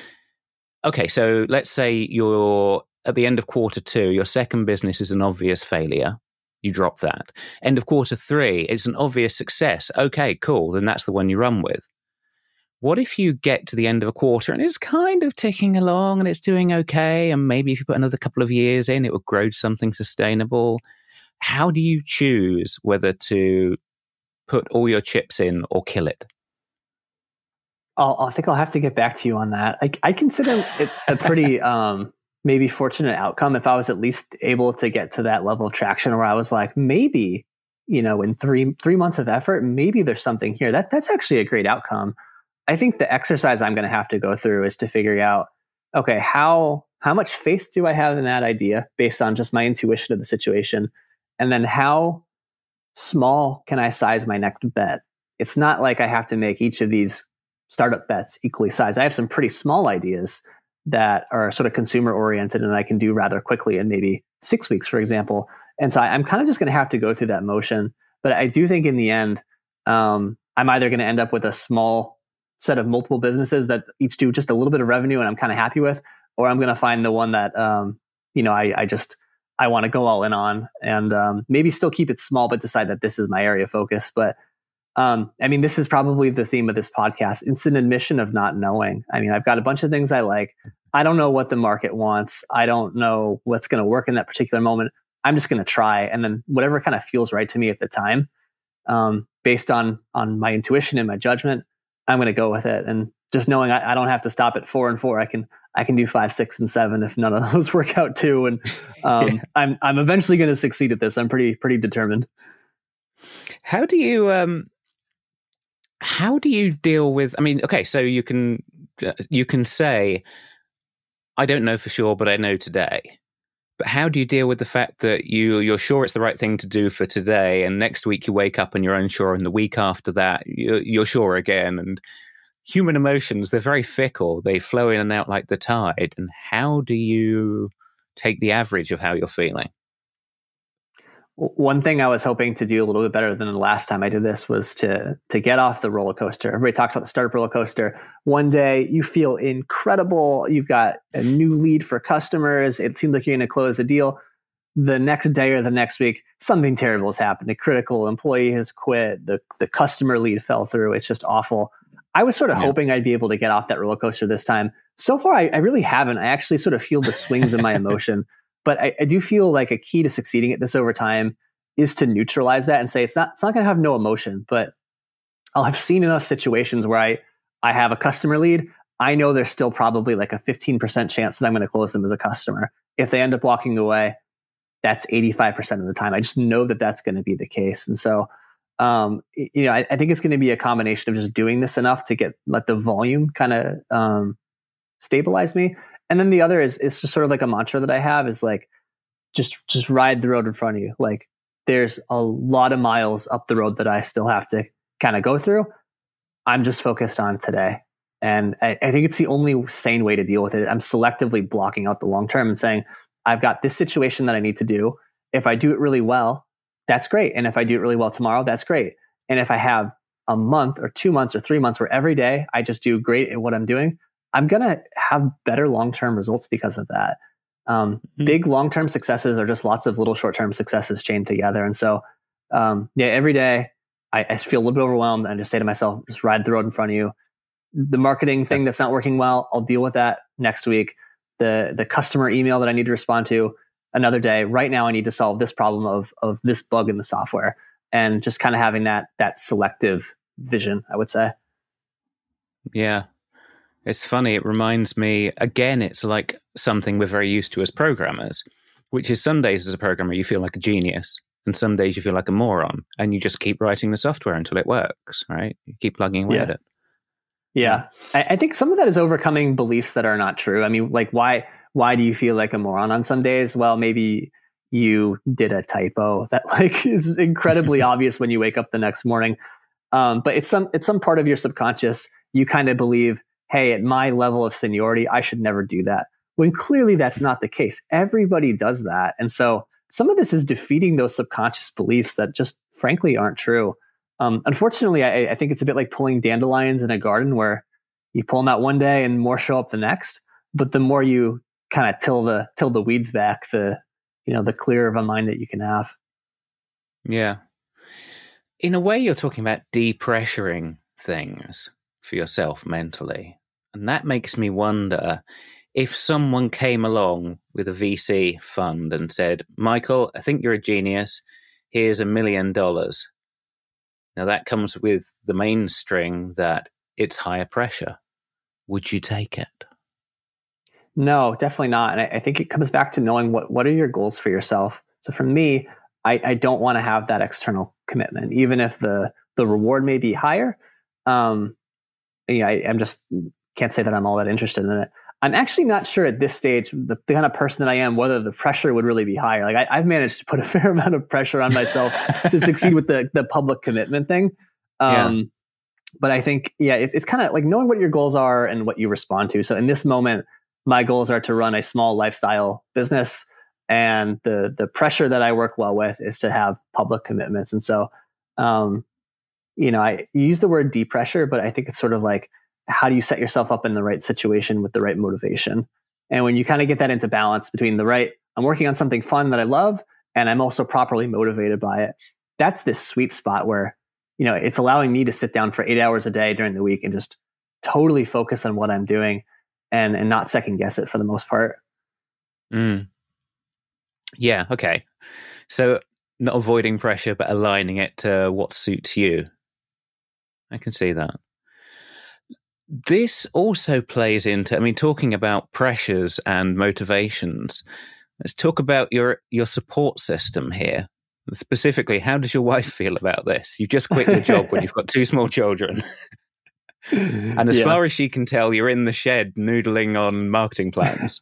Okay, so let's say you're at the end of quarter two, your second business is an obvious failure. You drop that. End of quarter three, it's an obvious success. Okay, cool. Then that's the one you run with. what if you get to the end of a quarter and it's kind of ticking along and it's doing okay? And maybe if you put another couple of years in, it will grow to something sustainable. How do you choose whether to put all your chips in or kill it? I'll, I think I'll have to get back to you on that. I, I consider it a pretty um, maybe fortunate outcome if I was at least able to get to that level of traction where I was like, maybe, you know, in three three months of effort, maybe there's something here. That that's actually a great outcome. I think the exercise I'm going to have to go through is to figure out, okay, how how much faith do I have in that idea based on just my intuition of the situation, and then how small can I size my next bet? It's not like I have to make each of these startup bets equally sized. I have some pretty small ideas that are sort of consumer oriented and I can do rather quickly in maybe six weeks, for example. And so I, am kind of just going to have to go through that motion. But I do think in the end, um, I'm either going to end up with a small set of multiple businesses that each do just a little bit of revenue and I'm kind of happy with, or I'm going to find the one that, um, you know, I, I just, I want to go all in on and um, maybe still keep it small, but decide that this is my area of focus. But um, I mean, this is probably the theme of this podcast. It's an admission of not knowing. I mean, I've got a bunch of things I like. I don't know what the market wants. I don't know what's going to work in that particular moment. I'm just going to try, and then whatever kind of feels right to me at the time, um, based on on my intuition and my judgment, I'm going to go with it. And just knowing I, I, don't have to stop at four and four, I can I can do five, six, and seven if none of those work out too. And um, yeah. I'm I'm eventually going to succeed at this. I'm pretty pretty determined. How do you um how do you deal with i mean okay so you can uh, you can say i don't know for sure but i know today but how do you deal with the fact that you you're sure it's the right thing to do for today and next week you wake up and you're unsure and the week after that you're, you're sure again and human emotions they're very fickle they flow in and out like the tide and how do you take the average of how you're feeling one thing I was hoping to do a little bit better than the last time I did this was to to get off the roller coaster. Everybody talks about the startup roller coaster. One day you feel incredible. You've got a new lead for customers. It seems like you're going to close a deal. The next day or the next week, something terrible has happened. A critical employee has quit. The the customer lead fell through. It's just awful. I was sort of yeah. hoping I'd be able to get off that roller coaster this time. So far, I, I really haven't. I actually sort of feel the swings in my emotion. But I, I do feel like a key to succeeding at this over time is to neutralize that and say it's not it's not going to have no emotion, but I'll have seen enough situations where I I have a customer lead. I know there's still probably like a 15% chance that I'm going to close them as a customer. If they end up walking away, that's 85% of the time. I just know that that's going to be the case. And so, um, you know, I, I, think it's going to be a combination of just doing this enough to get, let the volume kind of um, stabilize me. And then the other is it's just sort of like a mantra that I have is like just just ride the road in front of you. Like there's a lot of miles up the road that I still have to kind of go through. I'm just focused on today. And I, I, think it's the only sane way to deal with it. I'm selectively blocking out the long term and saying, I've got this situation that I need to do. If I do it really well, that's great. And if I do it really well tomorrow, that's great. And if I have a month or two months or three months where every day I just do great at what I'm doing, I'm going to have better long term results because of that. Um, mm-hmm. Big long term successes are just lots of little short term successes chained together. And so, um, yeah, every day I, I, feel a little bit overwhelmed and I just say to myself, just ride the road in front of you. The marketing thing that's not working well, I'll deal with that next week. The the customer email that I need to respond to another day. Right now, I need to solve this problem of of this bug in the software, and just kind of having that that selective vision. I would say. Yeah, it's funny. It reminds me, again, it's like something we're very used to as programmers, which is some days as a programmer, you feel like a genius. And some days you feel like a moron and you just keep writing the software until it works, right? You keep plugging away yeah. at it. Yeah. I, I think some of that is overcoming beliefs that are not true. I mean, like why why do you feel like a moron on some days? Well, maybe you did a typo that like is incredibly obvious when you wake up the next morning. Um, but it's some it's some part of your subconscious. You kind of believe hey, at my level of seniority, I should never do that. When clearly that's not the case. Everybody does that. And so some of this is defeating those subconscious beliefs that just frankly aren't true. Um, unfortunately, I, I think it's a bit like pulling dandelions in a garden where you pull them out one day and more show up the next. But the more you kind of till the till the weeds back, the you know the clearer of a mind that you can have. Yeah. In a way, you're talking about depressuring things for yourself mentally. And that makes me wonder if someone came along with a VC fund and said, Michael, I think you're a genius. Here's a million dollars. Now, that comes with the main string that it's higher pressure. Would you take it? No, definitely not. And I, I think it comes back to knowing what, what are your goals for yourself. So for me, I, I don't want to have that external commitment, even if the the reward may be higher. Um, yeah, I, I'm just can't say that I'm all that interested in it. I'm actually not sure at this stage, the, the, kind of person that I am, whether the pressure would really be higher. Like I, have managed to put a fair amount of pressure on myself to succeed with the the public commitment thing. Um, yeah. But I think, yeah, it, it's kind of like knowing what your goals are and what you respond to. So in this moment, my goals are to run a small lifestyle business, and the the pressure that I work well with is to have public commitments. And so, um, you know, I use the word deep pressure, but I think it's sort of like how do you set yourself up in the right situation with the right motivation? And when you kind of get that into balance between the right, I'm working on something fun that I love, and I'm also properly motivated by it. That's this sweet spot where, you know, it's allowing me to sit down for eight hours a day during the week and just totally focus on what I'm doing and and not second guess it for the most part. Mm. Yeah. Okay. So not avoiding pressure, but aligning it to what suits you. I can see that this also plays into, I mean, talking about pressures and motivations. Let's talk about your your support system here. Specifically, how does your wife feel about this? You've just quit your job when you've got two small children. and as yeah. far as she can tell, you're in the shed noodling on marketing plans.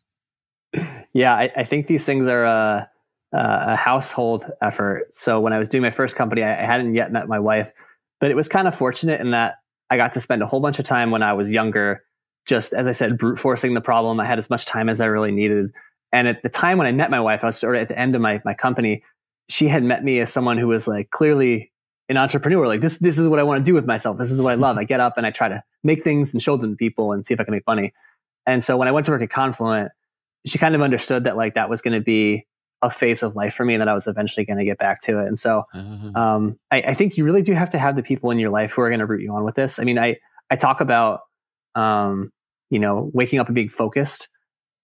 yeah, I, I, think these things are a, a, household effort. So when I was doing my first company, I, I hadn't yet met my wife, but it was kind of fortunate in that I got to spend a whole bunch of time when I was younger, just as I said, brute forcing the problem. I had as much time as I really needed. And at the time when I met my wife, I was sort of at the end of my, my company. She had met me as someone who was like clearly an entrepreneur. Like this, this is what I want to do with myself. This is what I love. I get up and I try to make things and show them to people and see if I can make money. And so when I went to work at Confluent, she kind of understood that like that was going to be a phase of life for me and that I was eventually going to get back to it. And so uh-huh. um, I, I, think you really do have to have the people in your life who are going to root you on with this. I mean, I, I talk about, um, you know, waking up and being focused,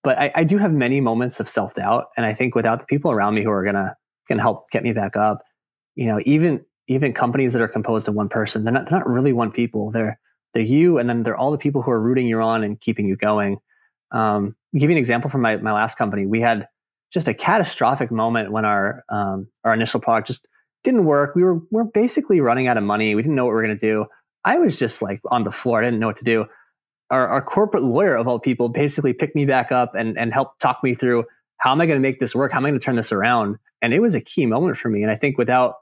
but I, I do have many moments of self doubt. And I think without the people around me who are going to, can help get me back up, you know, even, even companies that are composed of one person, they're not, they're not really one people. They're, they're you. And then they're all the people who are rooting you on and keeping you going. Um, give you an example from my, my last company. We had, just a catastrophic moment when our um, our initial product just didn't work. We were we we're basically running out of money. We didn't know what we were going to do. I was just like on the floor. I didn't know what to do. Our, our corporate lawyer of all people basically picked me back up and and helped talk me through how am I going to make this work? How am I going to turn this around? And it was a key moment for me. And I think without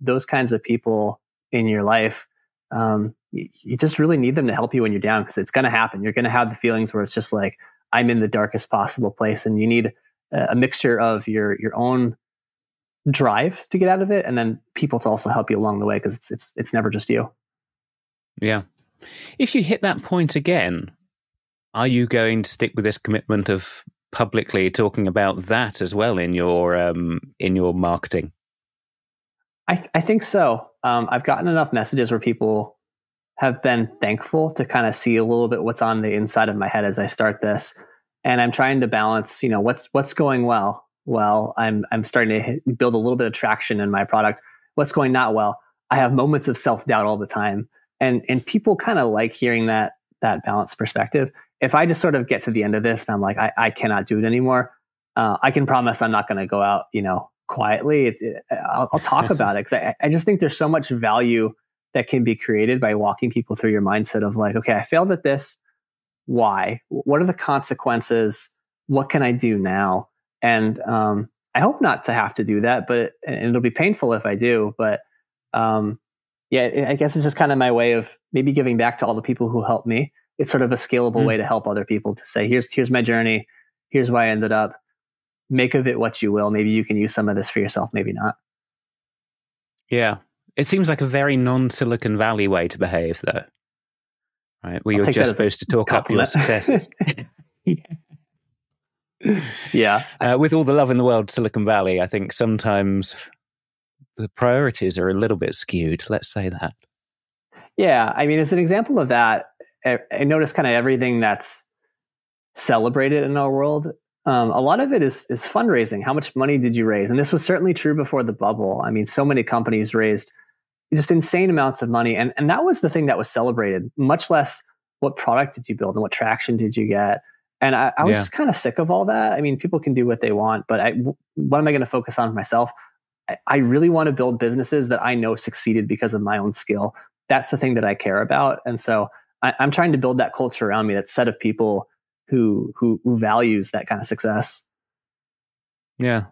those kinds of people in your life, um, you, you just really need them to help you when you're down because it's going to happen. You're going to have the feelings where it's just like I'm in the darkest possible place, and you need a mixture of your your own drive to get out of it and then people to also help you along the way because it's it's it's never just you. Yeah. If you hit that point again are you going to stick with this commitment of publicly talking about that as well in your um in your marketing i th- i think so um i've gotten enough messages where people have been thankful to kind of see a little bit what's on the inside of my head as i start this and I'm trying to balance, you know, what's what's going well. Well, I'm I'm starting to hit, build a little bit of traction in my product. What's going not well? I have moments of self doubt all the time, and and people kind of like hearing that that balanced perspective. If I just sort of get to the end of this and I'm like, I, I cannot do it anymore, uh, I can promise I'm not going to go out, you know, quietly. It, it, I'll, I'll, talk about it because I, I just think there's so much value that can be created by walking people through your mindset of like, okay, I failed at this why? What are the consequences? What can I do now? And um, I hope not to have to do that, but and it'll be painful if I do. But um, yeah, I guess it's just kind of my way of maybe giving back to all the people who helped me. It's sort of a scalable mm. way to help other people to say, here's here's my journey, here's why I ended up. Make of it what you will. Maybe you can use some of this for yourself, maybe not. Yeah. It seems like a very non Silicon Valley way to behave, though right? Where I'll you're just supposed to talk up your successes. yeah. yeah. Uh, with all the love in the world, Silicon Valley, I think sometimes the priorities are a little bit skewed. Let's say that. Yeah, I mean, as an example of that, I notice kind of everything that's celebrated in our world. Um, a lot of it is is fundraising. How much money did you raise? And this was certainly true before the bubble. I mean, so many companies raised just insane amounts of money, and and that was the thing that was celebrated. Much less what product did you build and what traction did you get. And I, I was yeah. just kind of sick of all that. I mean, people can do what they want, but I, what am I going to focus on myself? I, I really want to build businesses that I know succeeded because of my own skill. That's the thing that I care about, and so I, I'm trying to build that culture around me, that set of people who who, who values that kind of success. Yeah.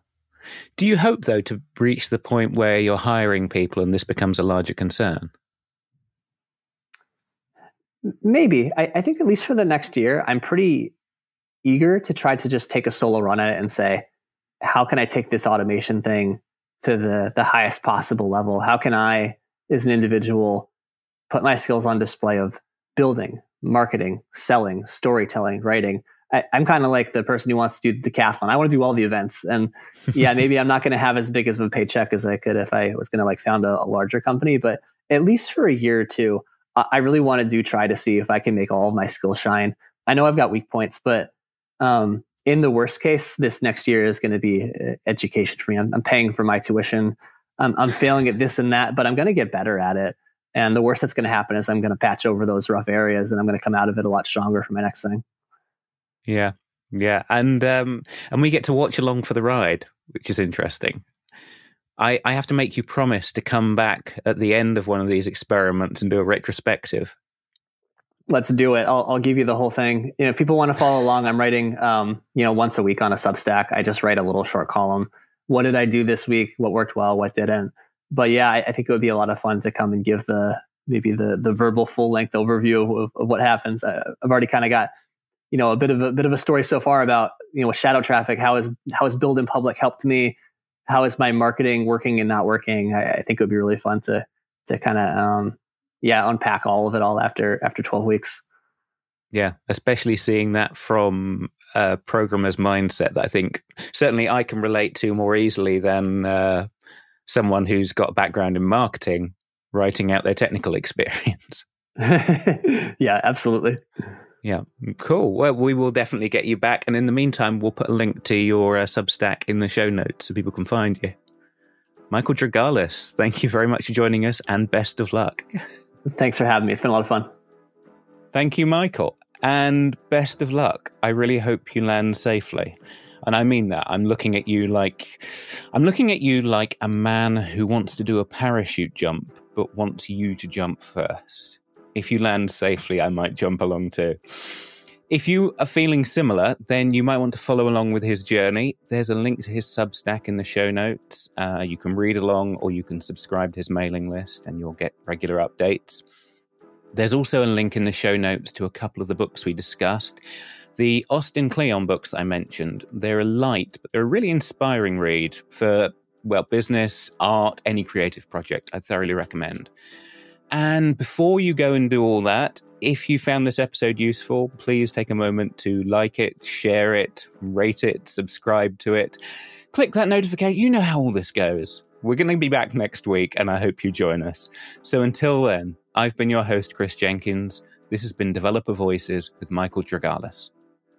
Do you hope though to reach the point where you're hiring people and this becomes a larger concern? Maybe. I, I think at least for the next year, I'm pretty eager to try to just take a solo run at it and say, how can I take this automation thing to the the highest possible level? How can I, as an individual, put my skills on display of building, marketing, selling, storytelling, writing. I, am kind of like the person who wants to do the decathlon. I want to do all the events. And yeah, maybe I'm not going to have as big of a paycheck as I could if I was going to like found a, a, larger company. But at least for a year or two, I, I really want to do try to see if I can make all of my skills shine. I know I've got weak points, but um, in the worst case, this next year is going to be uh, education for me. I'm, I'm paying for my tuition. I'm, I'm failing at this and that, but I'm going to get better at it. And the worst that's going to happen is I'm going to patch over those rough areas and I'm going to come out of it a lot stronger for my next thing. Yeah. Yeah. And um and we get to watch along for the ride, which is interesting. I, I have to make you promise to come back at the end of one of these experiments and do a retrospective. Let's do it. I'll, I'll give you the whole thing. You know, if people want to follow along, I'm writing, um, you know, once a week on a Substack. I just write a little short column. What did I do this week? What worked well? What didn't? But yeah, I, I, think it would be a lot of fun to come and give the maybe the the verbal full length overview of, of, what happens. I, I've already kind of got you know a bit of a bit of a story so far about you know with ShadowTraffic how is how is build in public helped me? How is my marketing working and not working? I, I think it would be really fun to to kind of um yeah unpack all of it all after after 12 weeks. Yeah especially seeing that from a programmer's mindset that i think certainly i can relate to more easily than uh, someone who's got a background in marketing writing out their technical experience. yeah, absolutely. Yeah, cool. Well, we will definitely get you back. And in the meantime, we'll put a link to your uh, Substack in the show notes so people can find you. Michael Drogalis, thank you very much for joining us and best of luck. Thanks for having me. It's been a lot of fun. Thank you, Michael. And best of luck. I really hope you land safely. And I mean that. I'm looking at you like I'm looking at you like a man who wants to do a parachute jump but wants you to jump first. If you land safely, I might jump along too. If you are feeling similar, then you might want to follow along with his journey. There's a link to his Substack in the show notes. Uh, you can read along or you can subscribe to his mailing list and you'll get regular updates. There's also a link in the show notes to a couple of the books we discussed. The Austin Kleon books I mentioned, they're a light, but they're a really inspiring read for, well, business, art, any creative project. I thoroughly recommend. And before you go and do all that, if you found this episode useful, please take a moment to like it, share it, rate it, subscribe to it. Click that notification. You know how all this goes. We're going to be back next week, and I hope you join us. So until then, I've been your host, Kris Jenkins. This has been Developer Voices with Michael Drogalis.